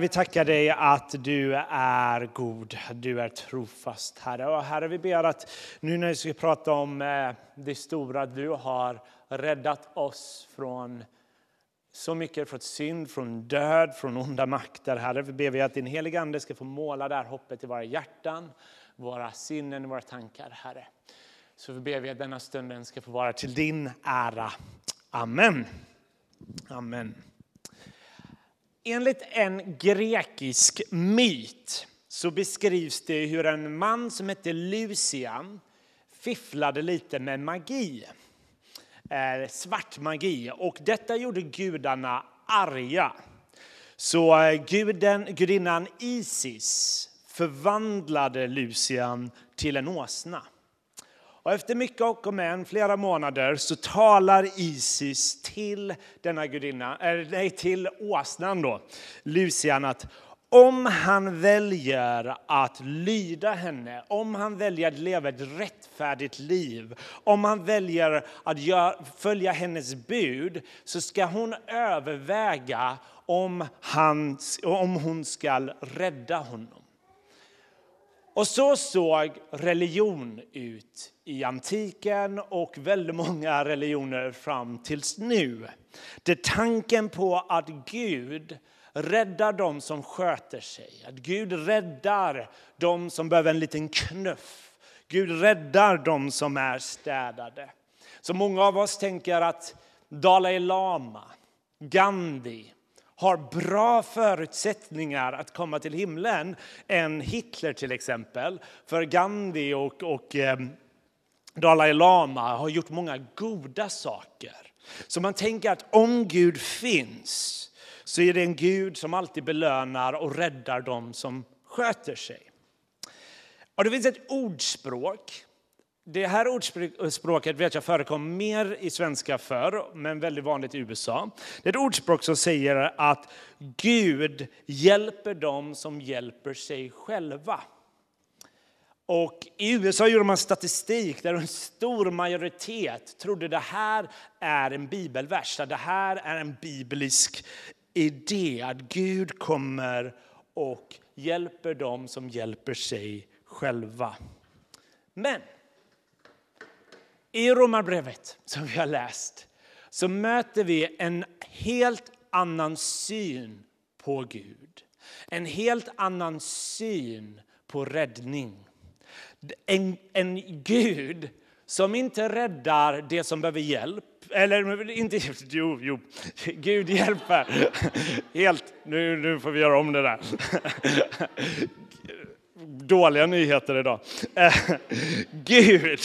Vi tackar dig att du är god, du är trofast, Herre. Och Herre, vi ber att nu när vi ska prata om eh, det stora, du har räddat oss från så mycket, från synd, från död, från onda makter. Herre, vi ber vi att din heliga Ande ska få måla det här hoppet i våra hjärtan, våra sinnen, våra tankar, Herre. Så vi ber vi att denna stunden ska få vara till din ära. Amen. Amen. Enligt en grekisk myt så beskrivs det hur en man som hette Lucian fifflade lite med magi. Eh, svart magi. Och detta gjorde gudarna arga. Så eh, guden, gudinnan Isis förvandlade Lucian till en åsna. Och efter mycket och om flera månader, så talar Isis till denna gudinna, äh, nej, till åsnan då, Lucian, att om han väljer att lyda henne, om han väljer att leva ett rättfärdigt liv, om han väljer att gör, följa hennes bud, så ska hon överväga om, han, om hon ska rädda honom. Och så såg religion ut i antiken och väldigt många religioner fram tills nu. Det är tanken på att Gud räddar dem som sköter sig. Att Gud räddar dem som behöver en liten knuff. Gud räddar dem som är städade. Så många av oss tänker att Dalai Lama, Gandhi, har bra förutsättningar att komma till himlen än Hitler till exempel. För Gandhi och, och eh, Dalai Lama har gjort många goda saker. Så man tänker att om Gud finns så är det en Gud som alltid belönar och räddar dem som sköter sig. Och det finns ett ordspråk det här ordspråket vet jag förekom mer i svenska förr, men väldigt vanligt i USA. Det är ett ordspråk som säger att Gud hjälper dem som hjälper sig själva. Och I USA gjorde man statistik där en stor majoritet trodde det här är en bibelvers, det här är en biblisk idé, att Gud kommer och hjälper dem som hjälper sig själva. Men i Romarbrevet som vi har läst så möter vi en helt annan syn på Gud. En helt annan syn på räddning. En, en Gud som inte räddar det som behöver hjälp. Eller inte, jo, jo, Gud hjälper. Helt, nu, nu får vi göra om det där. Dåliga nyheter idag. Gud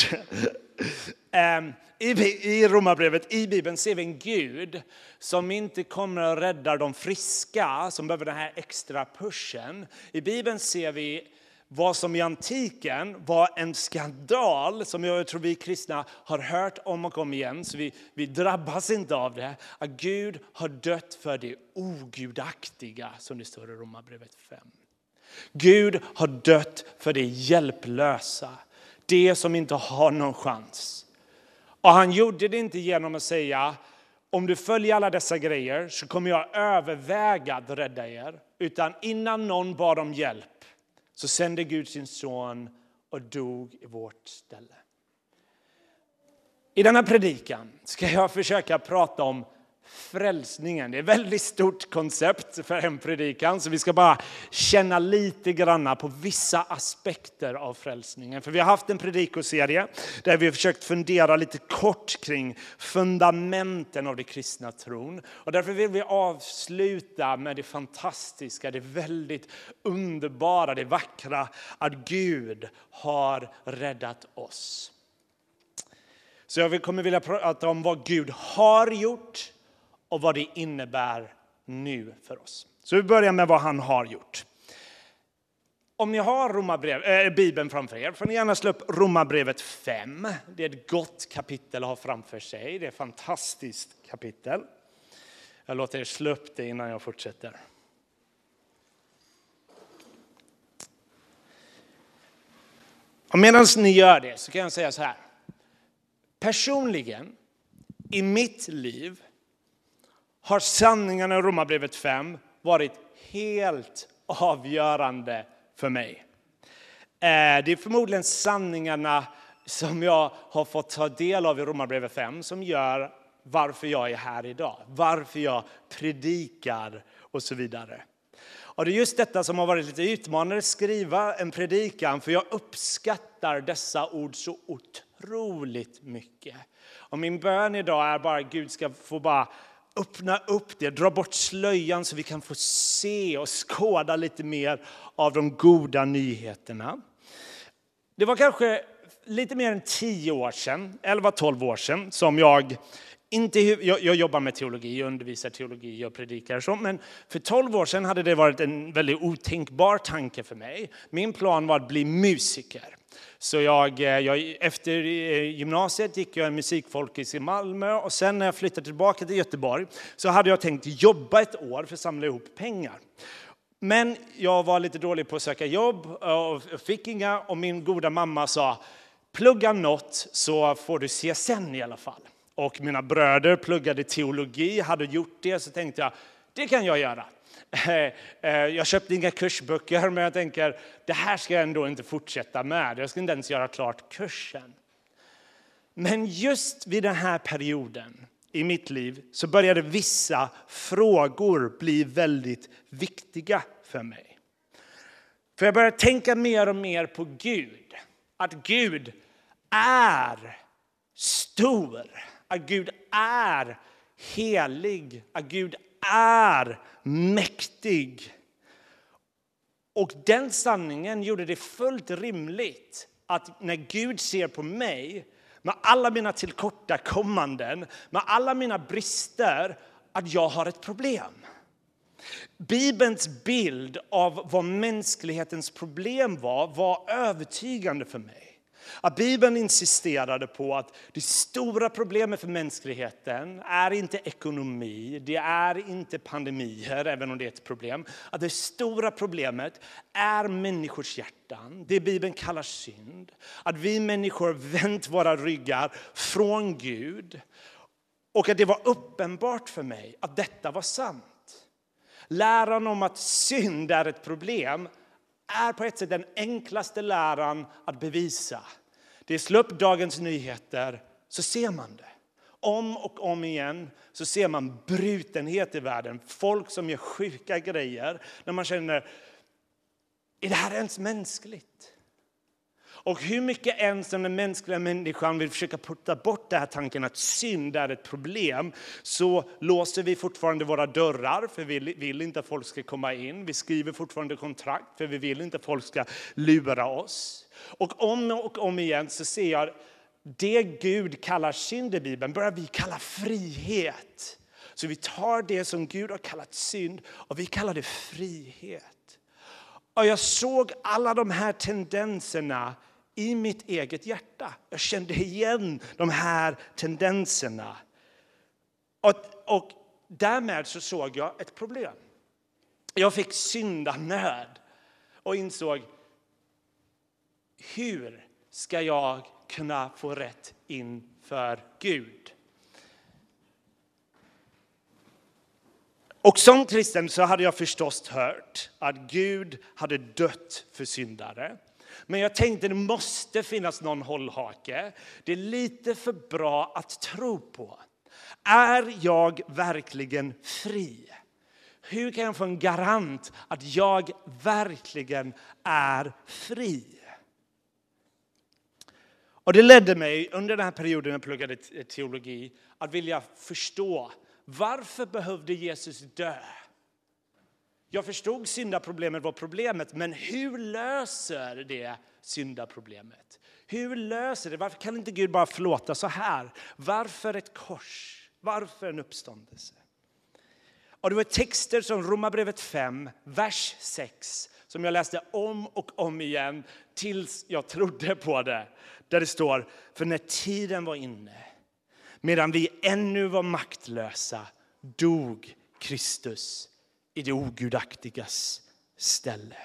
Ehm, I Romarbrevet, i Bibeln, ser vi en Gud som inte kommer att räddar de friska som behöver den här extra pushen. I Bibeln ser vi vad som i antiken var en skandal som jag tror vi kristna har hört om och om igen, så vi, vi drabbas inte av det. Att Gud har dött för det ogudaktiga, som det står i Romarbrevet 5. Gud har dött för det hjälplösa, det som inte har någon chans. Och han gjorde det inte genom att säga om du följer alla dessa grejer så kommer jag överväga att rädda er. Utan innan någon bad om hjälp så sände Gud sin son och dog i vårt ställe. I denna predikan ska jag försöka prata om frälsningen. Det är ett väldigt stort koncept för en predikan, så vi ska bara känna lite granna på vissa aspekter av frälsningen. För vi har haft en predikoserie där vi har försökt fundera lite kort kring fundamenten av det kristna tron. Och därför vill vi avsluta med det fantastiska, det väldigt underbara, det vackra att Gud har räddat oss. Så jag kommer vilja prata om vad Gud har gjort och vad det innebär nu för oss. Så vi börjar med vad han har gjort. Om ni har romabrev, äh, Bibeln framför er får ni gärna slå upp Romarbrevet 5. Det är ett gott kapitel att ha framför sig. Det är ett fantastiskt kapitel. Jag låter er slå upp det innan jag fortsätter. medan ni gör det så kan jag säga så här. Personligen, i mitt liv, har sanningarna i Romarbrevet 5 varit helt avgörande för mig. Eh, det är förmodligen sanningarna som jag har fått ta del av i Romarbrevet 5 som gör varför jag är här idag, varför jag predikar och så vidare. Och det är just detta som har varit lite utmanande, att skriva en predikan, för jag uppskattar dessa ord så otroligt mycket. Och min bön idag är bara att Gud ska få bara öppna upp det, dra bort slöjan så vi kan få se och skåda lite mer av de goda nyheterna. Det var kanske lite mer än tio år sedan, 11-12 år sedan, som jag inte, jag, jag jobbar med teologi, jag undervisar teologi och predikar så, men för 12 år sedan hade det varit en väldigt otänkbar tanke för mig. Min plan var att bli musiker. Så jag, eh, jag, efter eh, gymnasiet gick jag en musikfolkis i Malmö och sen när jag flyttade tillbaka till Göteborg så hade jag tänkt jobba ett år för att samla ihop pengar. Men jag var lite dålig på att söka jobb och fick inga och min goda mamma sa plugga något så får du CSN i alla fall. Och mina bröder pluggade teologi, hade gjort det, så tänkte jag det kan jag göra. Eh, eh, jag köpte inga kursböcker, men jag tänker det här ska jag ändå inte fortsätta med. Jag ska inte ens göra klart kursen. Men just vid den här perioden i mitt liv så började vissa frågor bli väldigt viktiga för mig. För jag började tänka mer och mer på Gud. Att Gud är stor. Att Gud är helig. Att Gud är mäktig. Och den sanningen gjorde det fullt rimligt att när Gud ser på mig med alla mina tillkortakommanden, med alla mina brister, att jag har ett problem. Bibelns bild av vad mänsklighetens problem var, var övertygande för mig. Att Bibeln insisterade på att det stora problemet för mänskligheten är inte ekonomi, det är inte pandemier, även om det är ett problem. Att det stora problemet är människors hjärtan, det Bibeln kallar synd. Att vi människor vänt våra ryggar från Gud. Och att det var uppenbart för mig att detta var sant. Läran om att synd är ett problem är på ett sätt den enklaste läran att bevisa. Det är slå upp Dagens Nyheter så ser man det. Om och om igen så ser man brutenhet i världen. Folk som gör sjuka grejer. När man känner, är det här ens mänskligt? Och hur mycket ens den mänskliga människan vill försöka putta bort den här tanken att synd är ett problem så låser vi fortfarande våra dörrar för vi vill inte att folk ska komma in. Vi skriver fortfarande kontrakt för vi vill inte att folk ska lura oss. Och om och om igen så ser jag det Gud kallar synd i Bibeln börjar vi kalla frihet. Så vi tar det som Gud har kallat synd och vi kallar det frihet. Och jag såg alla de här tendenserna i mitt eget hjärta. Jag kände igen de här tendenserna. Och, och därmed så såg jag ett problem. Jag fick syndanöd och insåg hur ska jag kunna få rätt inför Gud? Och som kristen så hade jag förstås hört att Gud hade dött för syndare. Men jag tänkte det måste finnas någon hållhake. Det är lite för bra att tro på. Är jag verkligen fri? Hur kan jag få en garant att jag verkligen är fri? Och det ledde mig under den här perioden jag pluggade teologi att vilja förstå varför behövde Jesus dö? Jag förstod syndaproblemet var problemet, men hur löser det syndaproblemet? Hur löser det? Varför kan inte Gud bara förlåta så här? Varför ett kors? Varför en uppståndelse? Och det var texter som Romarbrevet 5, vers 6 som jag läste om och om igen tills jag trodde på det. Där det står, för när tiden var inne, medan vi ännu var maktlösa, dog Kristus i det ogudaktigas ställe.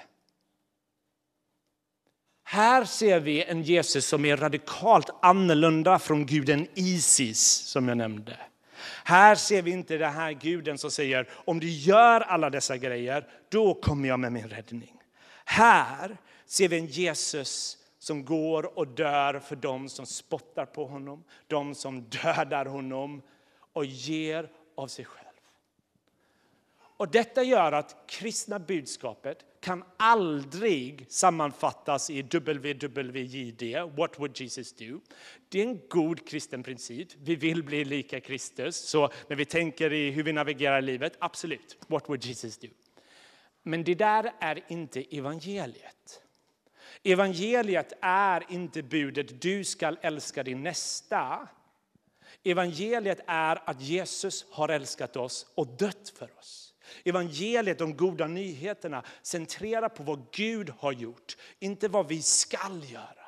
Här ser vi en Jesus som är radikalt annorlunda från guden Isis, som jag nämnde. Här ser vi inte den här guden som säger om du gör alla dessa grejer, då kommer jag med min räddning. Här ser vi en Jesus som går och dör för dem som spottar på honom, de som dödar honom och ger av sig själv. Och detta gör att kristna budskapet kan aldrig sammanfattas i WWJD, What would Jesus do? Det är en god kristen princip. Vi vill bli lika Kristus. Så när vi tänker i hur vi navigerar livet, absolut, What would Jesus do? Men det där är inte evangeliet. Evangeliet är inte budet du ska älska din nästa. Evangeliet är att Jesus har älskat oss och dött för oss. Evangeliet, de goda nyheterna, centrerar på vad Gud har gjort, inte vad vi skall göra.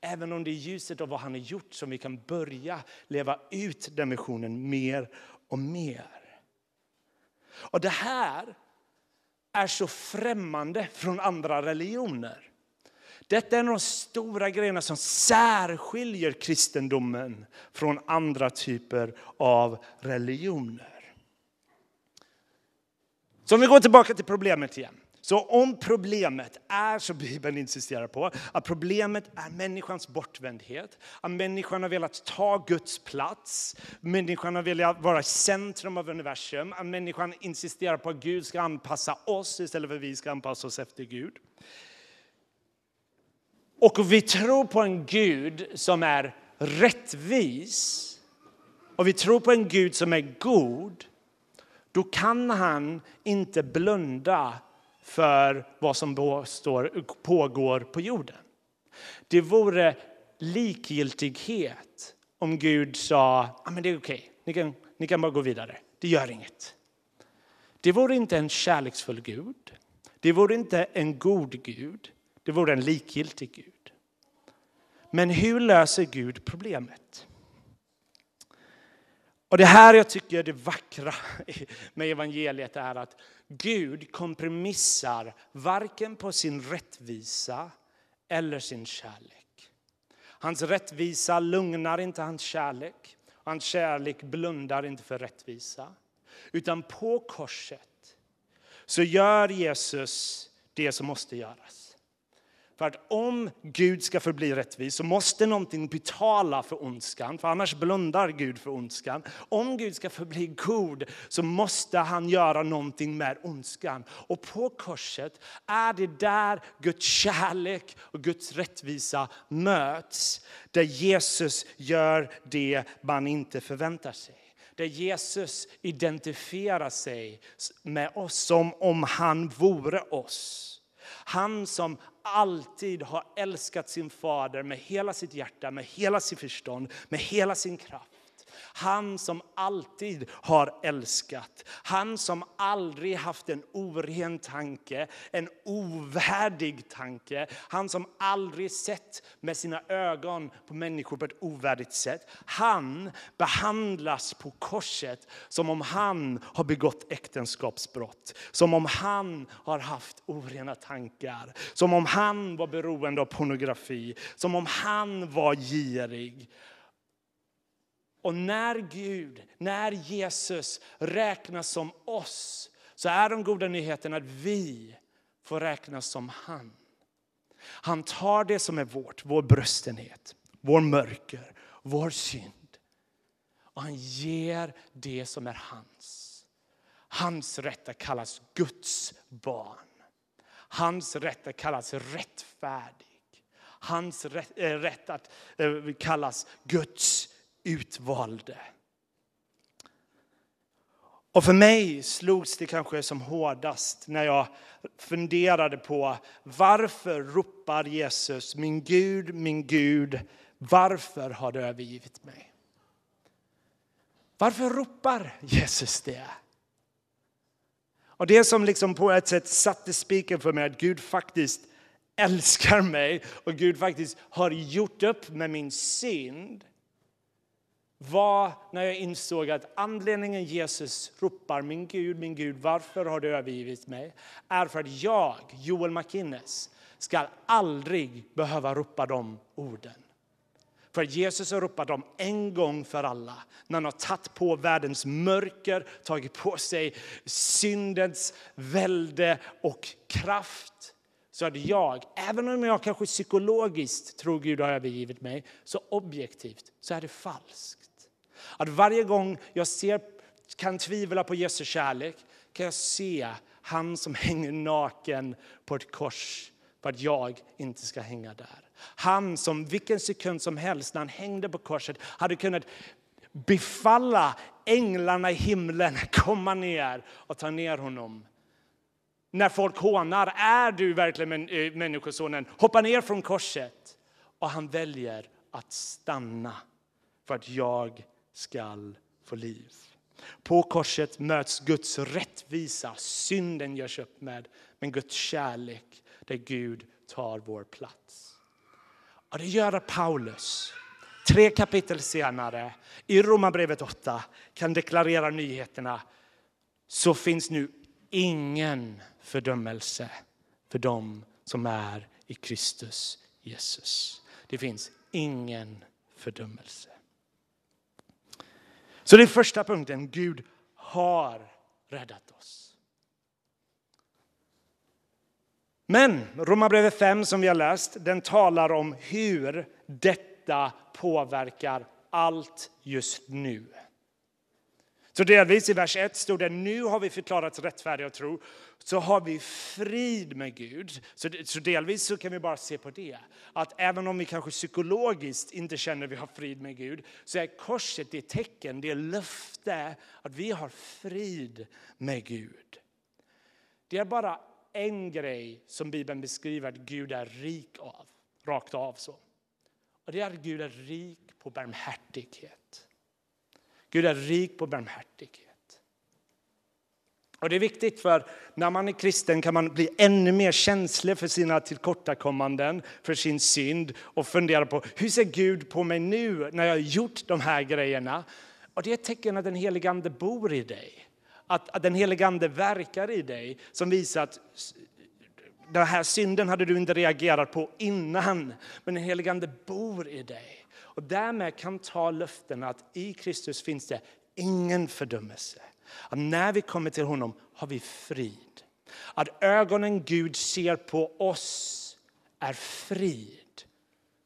Även om det är ljuset av vad han har gjort som vi kan börja leva ut den missionen mer och mer. Och det här är så främmande från andra religioner. Detta är en av de stora grejerna som särskiljer kristendomen från andra typer av religioner. Så om vi går tillbaka till problemet igen. Så om problemet är, som Bibeln insisterar på, att problemet är människans bortvändhet, att människan har velat ta Guds plats, människan har velat vara i centrum av universum, att människan insisterar på att Gud ska anpassa oss istället för att vi ska anpassa oss efter Gud. Och vi tror på en Gud som är rättvis, och vi tror på en Gud som är god, då kan han inte blunda för vad som pågår på jorden. Det vore likgiltighet om Gud sa ah, men det är okej, okay. ni, kan, ni kan bara gå vidare, det gör inget. Det vore inte en kärleksfull Gud, det vore inte en god Gud, det vore en likgiltig Gud. Men hur löser Gud problemet? Och det här jag tycker är det vackra med evangeliet är att Gud kompromissar varken på sin rättvisa eller sin kärlek. Hans rättvisa lugnar inte hans kärlek. Hans kärlek blundar inte för rättvisa. Utan på korset så gör Jesus det som måste göras. För att om Gud ska förbli rättvis så måste någonting betala för ondskan, för annars blundar Gud för ondskan. Om Gud ska förbli god så måste han göra någonting med ondskan. Och på korset är det där Guds kärlek och Guds rättvisa möts. Där Jesus gör det man inte förväntar sig där Jesus identifierar sig med oss som om han vore oss. Han som alltid har älskat sin fader med hela sitt hjärta, med hela sitt förstånd, med hela sin kraft. Han som alltid har älskat. Han som aldrig haft en oren tanke, en ovärdig tanke. Han som aldrig sett med sina ögon på människor på ett ovärdigt sätt. Han behandlas på korset som om han har begått äktenskapsbrott. Som om han har haft orena tankar. Som om han var beroende av pornografi. Som om han var girig. Och när Gud, när Jesus räknas som oss så är de goda nyheterna att vi får räknas som han. Han tar det som är vårt, vår bröstenhet, vår mörker, vår synd. Och han ger det som är hans. Hans rätt att kallas Guds barn. Hans rätt att kallas rättfärdig. Hans rätt, äh, eh, rätt att äh, kallas Guds utvalde. Och för mig slogs det kanske som hårdast när jag funderade på varför ropar Jesus min Gud, min Gud, varför har du övergivit mig? Varför ropar Jesus det? Och det som liksom på ett sätt satte spiken för mig att Gud faktiskt älskar mig och Gud faktiskt har gjort upp med min synd var när jag insåg att anledningen Jesus ropar min Gud, min Gud, varför har du övergivit mig? Är för att jag, Joel McInnes, ska aldrig behöva ropa de orden. För Jesus har ropat dem en gång för alla. När han har tagit på världens mörker, tagit på sig syndens välde och kraft. Så att jag, även om jag kanske psykologiskt tror Gud har övergivit mig, så objektivt så är det falskt. Att varje gång jag ser, kan tvivla på Jesu kärlek kan jag se han som hänger naken på ett kors för att jag inte ska hänga där. Han som vilken sekund som helst när han hängde på korset hade kunnat befalla änglarna i himlen komma ner och ta ner honom. När folk hånar, är du verkligen eh, Människosonen? Hoppa ner från korset. Och han väljer att stanna för att jag skall få liv. På korset möts Guds rättvisa, synden görs upp med, men Guds kärlek där Gud tar vår plats. Och det gör att Paulus, tre kapitel senare, i Romarbrevet 8 kan deklarera nyheterna. Så finns nu ingen fördömelse för dem som är i Kristus Jesus. Det finns ingen fördömelse. Så det är första punkten. Gud har räddat oss. Men Romarbrevet 5 som vi har läst, den talar om hur detta påverkar allt just nu. Så delvis i vers 1 stod det nu har vi förklarats rättfärdiga och tro, så har vi frid med Gud. Så, så delvis så kan vi bara se på det. Att även om vi kanske psykologiskt inte känner att vi har frid med Gud, så är korset det tecken, det löfte att vi har frid med Gud. Det är bara en grej som Bibeln beskriver att Gud är rik av, rakt av så. Och det är att Gud är rik på barmhärtighet. Gud är rik på barmhärtighet. Och det är viktigt för när man är kristen kan man bli ännu mer känslig för sina tillkortakommanden, för sin synd och fundera på hur ser Gud på mig nu när jag har gjort de här grejerna? Och det är ett tecken att den helige Ande bor i dig. Att, att den helige Ande verkar i dig som visar att den här synden hade du inte reagerat på innan, men den helige Ande bor i dig. Och därmed kan ta löften att i Kristus finns det ingen fördömelse. Att när vi kommer till honom har vi frid. Att ögonen Gud ser på oss är frid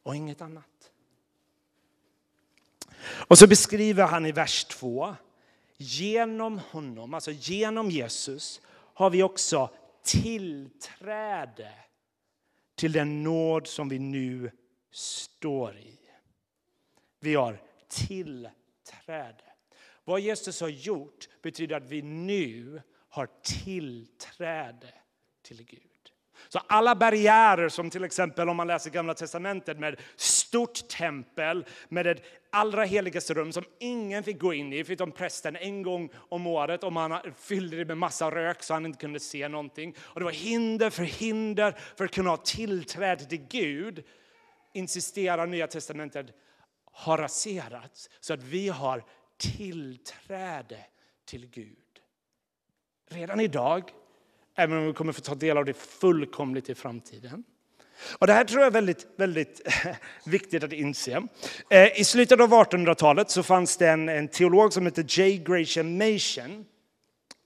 och inget annat. Och så beskriver han i vers 2. Genom honom, alltså genom Jesus, har vi också tillträde till den nåd som vi nu står i. Vi har tillträde. Vad Jesus har gjort betyder att vi nu har tillträde till Gud. Så alla barriärer som till exempel om man läser Gamla Testamentet med stort tempel med ett allra heligaste rum som ingen fick gå in i förutom prästen en gång om året om han fyllde det med massa rök så han inte kunde se någonting. Och det var hinder för hinder för att kunna ha tillträde till Gud insisterar Nya Testamentet har raserats så att vi har tillträde till Gud. Redan idag, även om vi kommer få ta del av det fullkomligt i framtiden. Och det här tror jag är väldigt, väldigt viktigt att inse. Eh, I slutet av 1800-talet så fanns det en, en teolog som hette J. Gratian Machen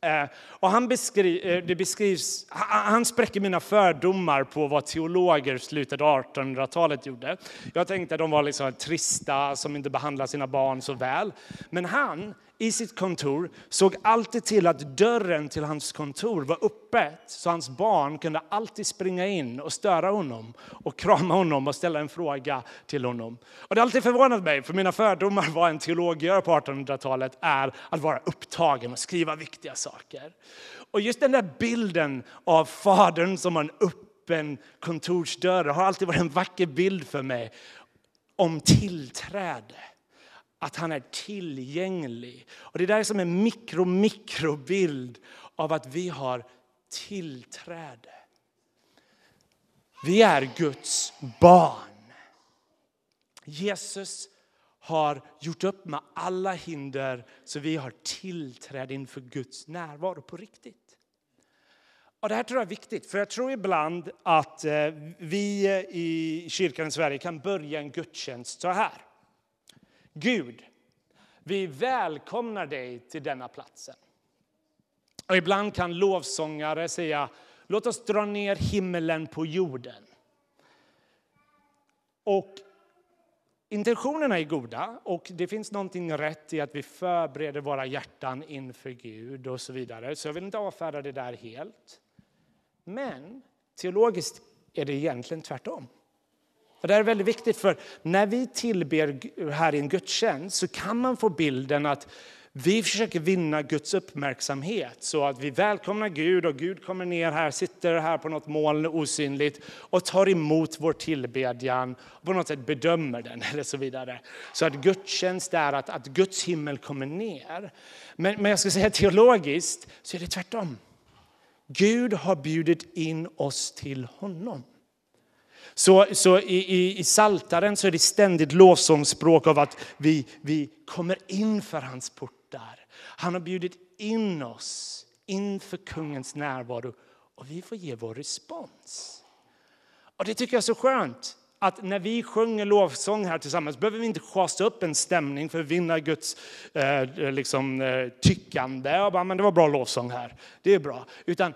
eh, och han, beskri, eh, det beskrivs, han spräcker mina fördomar på vad teologer i slutet av 1800-talet gjorde. Jag tänkte att de var liksom trista som inte behandlade sina barn så väl. Men han i sitt kontor såg alltid till att dörren till hans kontor var öppet så hans barn kunde alltid springa in och störa honom och krama honom och ställa en fråga till honom. Och det har alltid förvånat mig, för mina fördomar vad en teolog gör på 1800-talet är att vara upptagen och skriva viktiga saker. Och just den där bilden av fadern som har en öppen kontorsdörr har alltid varit en vacker bild för mig om tillträde att han är tillgänglig. Och Det där är som en mikro, mikrobild av att vi har tillträde. Vi är Guds barn. Jesus har gjort upp med alla hinder så vi har tillträde inför Guds närvaro på riktigt. Och det här tror jag är viktigt, för jag tror ibland att eh, vi i kyrkan i Sverige kan börja en gudstjänst så här. Gud, vi välkomnar dig till denna platsen. Och ibland kan lovsångare säga låt oss dra ner himmelen på jorden. Och intentionerna är goda och det finns någonting rätt i att vi förbereder våra hjärtan inför Gud och så vidare. Så jag vill inte avfärda det där helt. Men teologiskt är det egentligen tvärtom. Och det är väldigt viktigt för när vi tillber här i en gudstjänst så kan man få bilden att vi försöker vinna Guds uppmärksamhet så att vi välkomnar Gud och Gud kommer ner här, sitter här på något moln osynligt och tar emot vår tillbedjan och på något sätt bedömer den eller så vidare. Så att gudstjänst är att, att Guds himmel kommer ner. Men, men jag ska säga teologiskt så är det tvärtom. Gud har bjudit in oss till honom. Så, så i, i, i Saltaren så är det ständigt lovsångsspråk av att vi, vi kommer in för hans portar. Han har bjudit in oss inför kungens närvaro och vi får ge vår respons. Och Det tycker jag är så skönt att när vi sjunger lovsång här tillsammans behöver vi inte schasa upp en stämning för att vinna Guds eh, liksom, eh, tyckande. Och bara, men det var bra lovsång här, det är bra. Utan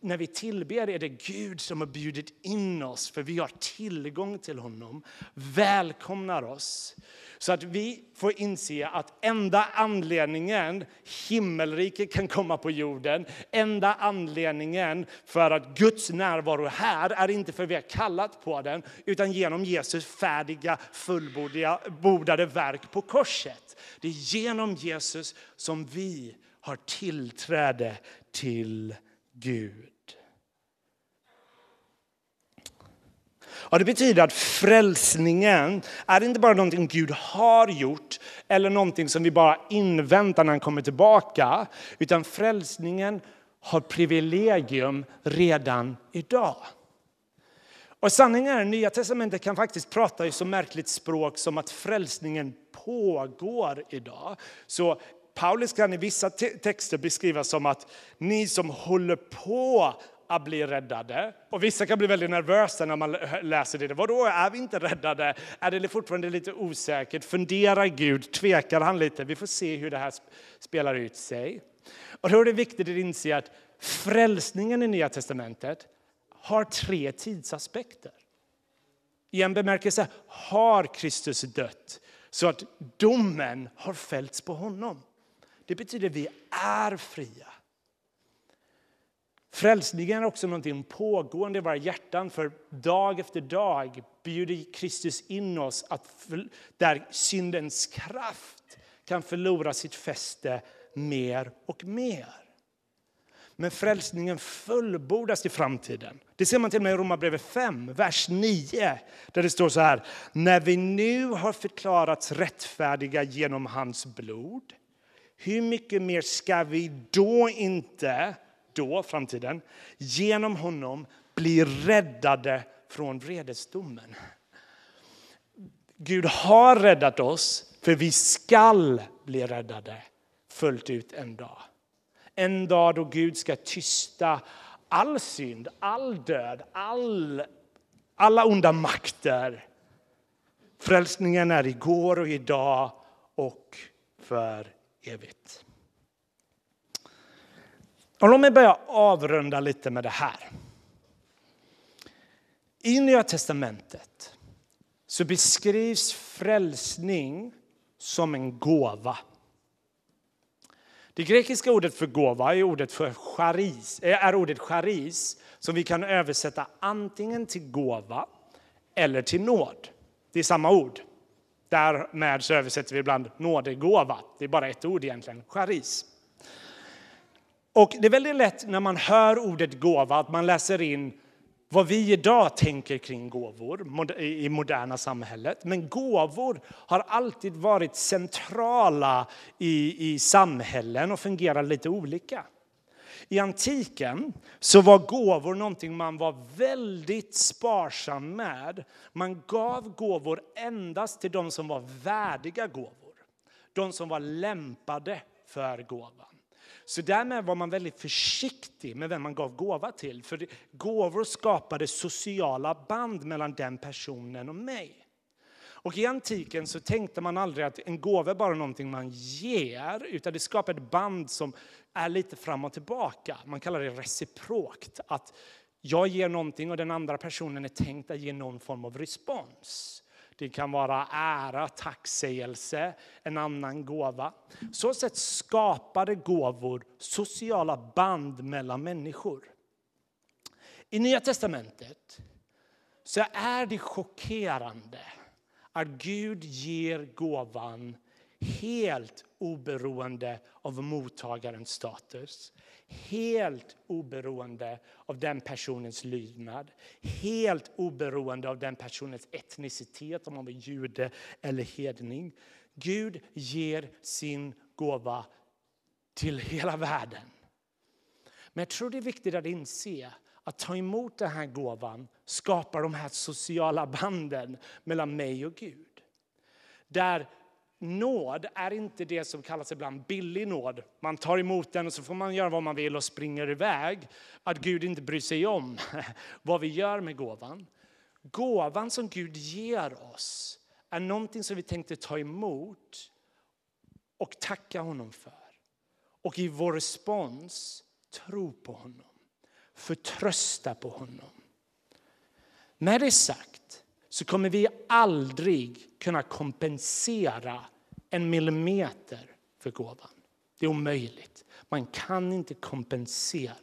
när vi tillber är det Gud som har bjudit in oss för vi har tillgång till honom, välkomnar oss. Så att vi får inse att enda anledningen himmelriket kan komma på jorden, enda anledningen för att Guds närvaro här är inte för att vi har kallat på den, utan genom Jesus färdiga, fullbordade verk på korset. Det är genom Jesus som vi har tillträde till Gud. Ja, det betyder att frälsningen är inte bara någonting Gud har gjort eller någonting som vi bara inväntar när han kommer tillbaka. Utan frälsningen har privilegium redan idag. Och sanningen är att Nya Testamentet kan faktiskt prata i så märkligt språk som att frälsningen pågår idag. Så Paulus kan i vissa texter beskrivas som att ni som håller på att bli räddade. Och vissa kan bli väldigt nervösa när man läser det. Vadå, är vi inte räddade? Är det fortfarande lite osäkert? Funderar Gud? Tvekar han lite? Vi får se hur det här spelar ut sig. Och då är det viktigt att inse att frälsningen i Nya Testamentet har tre tidsaspekter. I en bemärkelse har Kristus dött så att domen har fällts på honom. Det betyder att vi är fria. Frälsningen är också någonting pågående i våra hjärtan. För dag efter dag bjuder Kristus in oss att där syndens kraft kan förlora sitt fäste mer och mer. Men frälsningen fullbordas i framtiden. Det ser man till och med i Romarbrevet 5, vers 9. Där det står så här. När vi nu har förklarats rättfärdiga genom hans blod hur mycket mer ska vi då inte, då, framtiden, genom honom bli räddade från vredesdomen? Gud har räddat oss, för vi skall bli räddade fullt ut en dag. En dag då Gud ska tysta all synd, all död, all, alla onda makter. Frälsningen är igår och idag och för evigt. Och låt mig börja avrunda lite med det här. I Nya testamentet så beskrivs frälsning som en gåva. Det grekiska ordet för gåva är ordet för charis, eh, är ordet charis som vi kan översätta antingen till gåva eller till nåd. Det är samma ord. Därmed så översätter vi ibland nådegåva. Det är bara ett ord egentligen, charis. Och det är väldigt lätt när man hör ordet gåva att man läser in vad vi idag tänker kring gåvor i moderna samhället. Men gåvor har alltid varit centrala i, i samhällen och fungerar lite olika. I antiken så var gåvor någonting man var väldigt sparsam med. Man gav gåvor endast till de som var värdiga gåvor. De som var lämpade för gåvan. Så därmed var man väldigt försiktig med vem man gav gåva till. För gåvor skapade sociala band mellan den personen och mig. Och i antiken så tänkte man aldrig att en gåva är bara någonting man ger, utan det skapade ett band som är lite fram och tillbaka. Man kallar det reciprokt, att jag ger någonting och den andra personen är tänkt att ge någon form av respons. Det kan vara ära, tacksägelse, en annan gåva. Så sätt skapade gåvor sociala band mellan människor. I Nya testamentet så är det chockerande att Gud ger gåvan helt oberoende av mottagarens status. Helt oberoende av den personens lydnad. Helt oberoende av den personens etnicitet, om man är jude eller hedning. Gud ger sin gåva till hela världen. Men jag tror det är viktigt att inse att ta emot den här gåvan skapar de här sociala banden mellan mig och Gud. Där nåd är inte det som kallas ibland billig nåd. Man tar emot den och så får man göra vad man vill och springer iväg. Att Gud inte bryr sig om vad vi gör med gåvan. Gåvan som Gud ger oss är någonting som vi tänkte ta emot och tacka honom för. Och i vår respons tro på honom förtrösta på honom. Med det sagt så kommer vi aldrig kunna kompensera en millimeter för gåvan. Det är omöjligt. Man kan inte kompensera.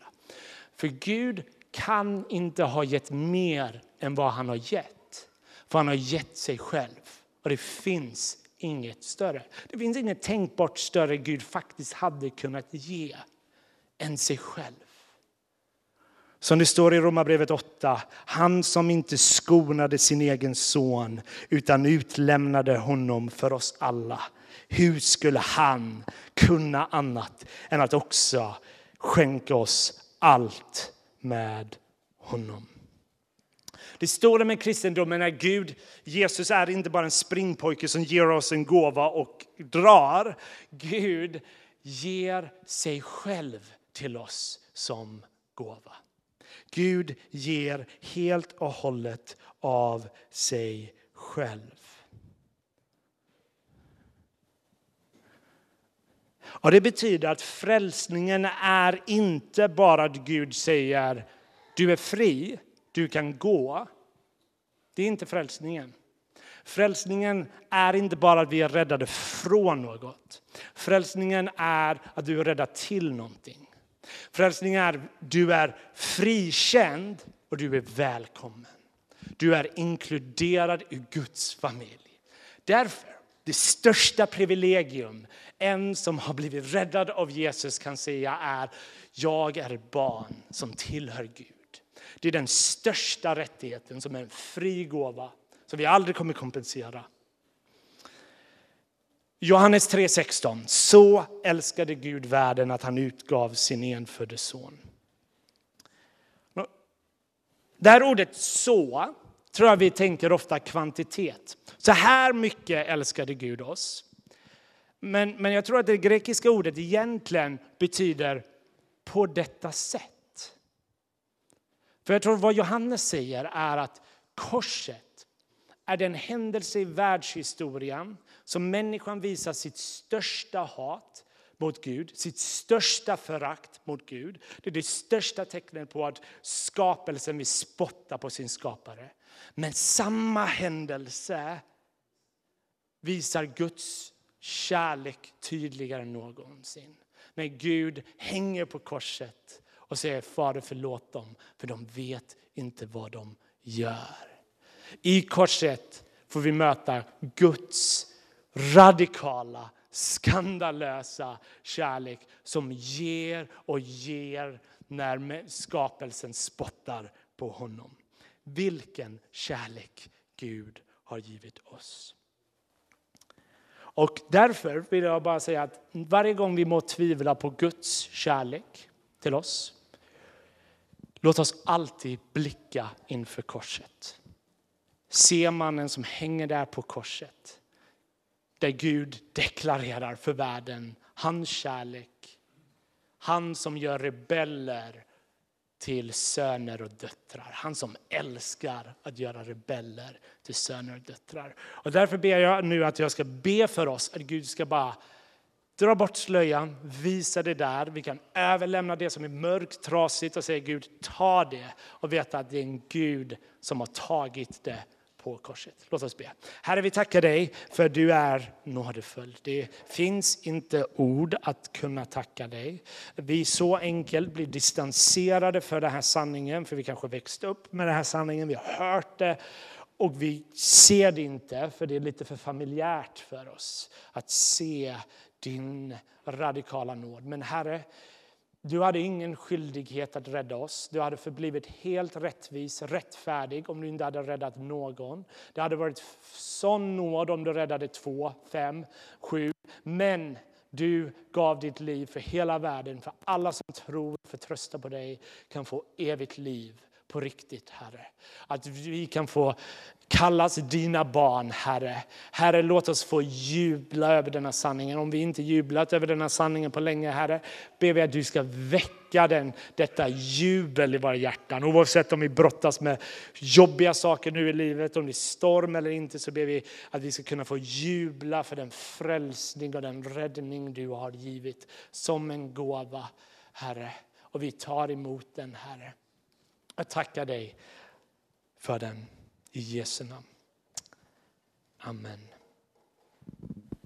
För Gud kan inte ha gett mer än vad han har gett. För han har gett sig själv. Och det finns inget större. Det finns inget tänkbart större Gud faktiskt hade kunnat ge än sig själv. Som det står i Romarbrevet 8, han som inte skonade sin egen son utan utlämnade honom för oss alla. Hur skulle han kunna annat än att också skänka oss allt med honom? Det står med kristendomen att Gud, Jesus är inte bara en springpojke som ger oss en gåva och drar. Gud ger sig själv till oss som gåva. Gud ger helt och hållet av sig själv. Och Det betyder att frälsningen är inte bara att Gud säger du är fri, du kan gå. Det är inte frälsningen. Frälsningen är inte bara att vi är räddade från något. Frälsningen är att du är räddad till någonting. Frälsning är du är frikänd och du är välkommen. Du är inkluderad i Guds familj. Därför, det största privilegium en som har blivit räddad av Jesus kan säga är jag är barn som tillhör Gud. Det är den största rättigheten som är en fri gåva som vi aldrig kommer kompensera. Johannes 3.16. Så älskade Gud världen att han utgav sin enfödde son. Det här ordet så tror jag vi tänker ofta kvantitet. Så här mycket älskade Gud oss. Men, men jag tror att det grekiska ordet egentligen betyder på detta sätt. För jag tror vad Johannes säger är att korset är den händelse i världshistorien som människan visar sitt största hat mot Gud, sitt största förakt mot Gud. Det är det största tecknet på att skapelsen vill spotta på sin skapare. Men samma händelse visar Guds kärlek tydligare än någonsin. När Gud hänger på korset och säger Fader förlåt dem för de vet inte vad de gör. I korset får vi möta Guds radikala, skandalösa kärlek som ger och ger när skapelsen spottar på honom. Vilken kärlek Gud har givit oss. Och därför vill jag bara säga att varje gång vi må tvivla på Guds kärlek till oss, låt oss alltid blicka inför korset. Se mannen som hänger där på korset där Gud deklarerar för världen hans kärlek. Han som gör rebeller till söner och döttrar. Han som älskar att göra rebeller till söner och döttrar. Och därför ber jag nu att jag ska be för oss, att Gud ska bara dra bort slöjan, visa det där. Vi kan överlämna det som är mörkt, trasigt och säga Gud, ta det och veta att det är en Gud som har tagit det på korset. Låt oss be. Herre, vi tackar dig för du är nådefull. Det finns inte ord att kunna tacka dig. Vi så enkelt blir distanserade för den här sanningen, för vi kanske växt upp med den här sanningen, vi har hört det och vi ser det inte, för det är lite för familjärt för oss att se din radikala nåd. Men Herre, du hade ingen skyldighet att rädda oss. Du hade förblivit helt rättvis, rättfärdig om du inte hade räddat någon. Det hade varit sån nåd om du räddade två, fem, sju. Men du gav ditt liv för hela världen, för alla som tror och förtröstar på dig kan få evigt liv på riktigt, Herre. Att vi kan få kallas dina barn, Herre. Herre, låt oss få jubla över denna sanningen. Om vi inte jublat över denna sanningen på länge, Herre, ber vi att du ska väcka den, detta jubel i våra hjärtan. Oavsett om vi brottas med jobbiga saker nu i livet, om det är storm eller inte, så ber vi att vi ska kunna få jubla för den frälsning och den räddning du har givit som en gåva, Herre. Och vi tar emot den, Herre. Jag tackar dig för den. I Jesu namn. Amen.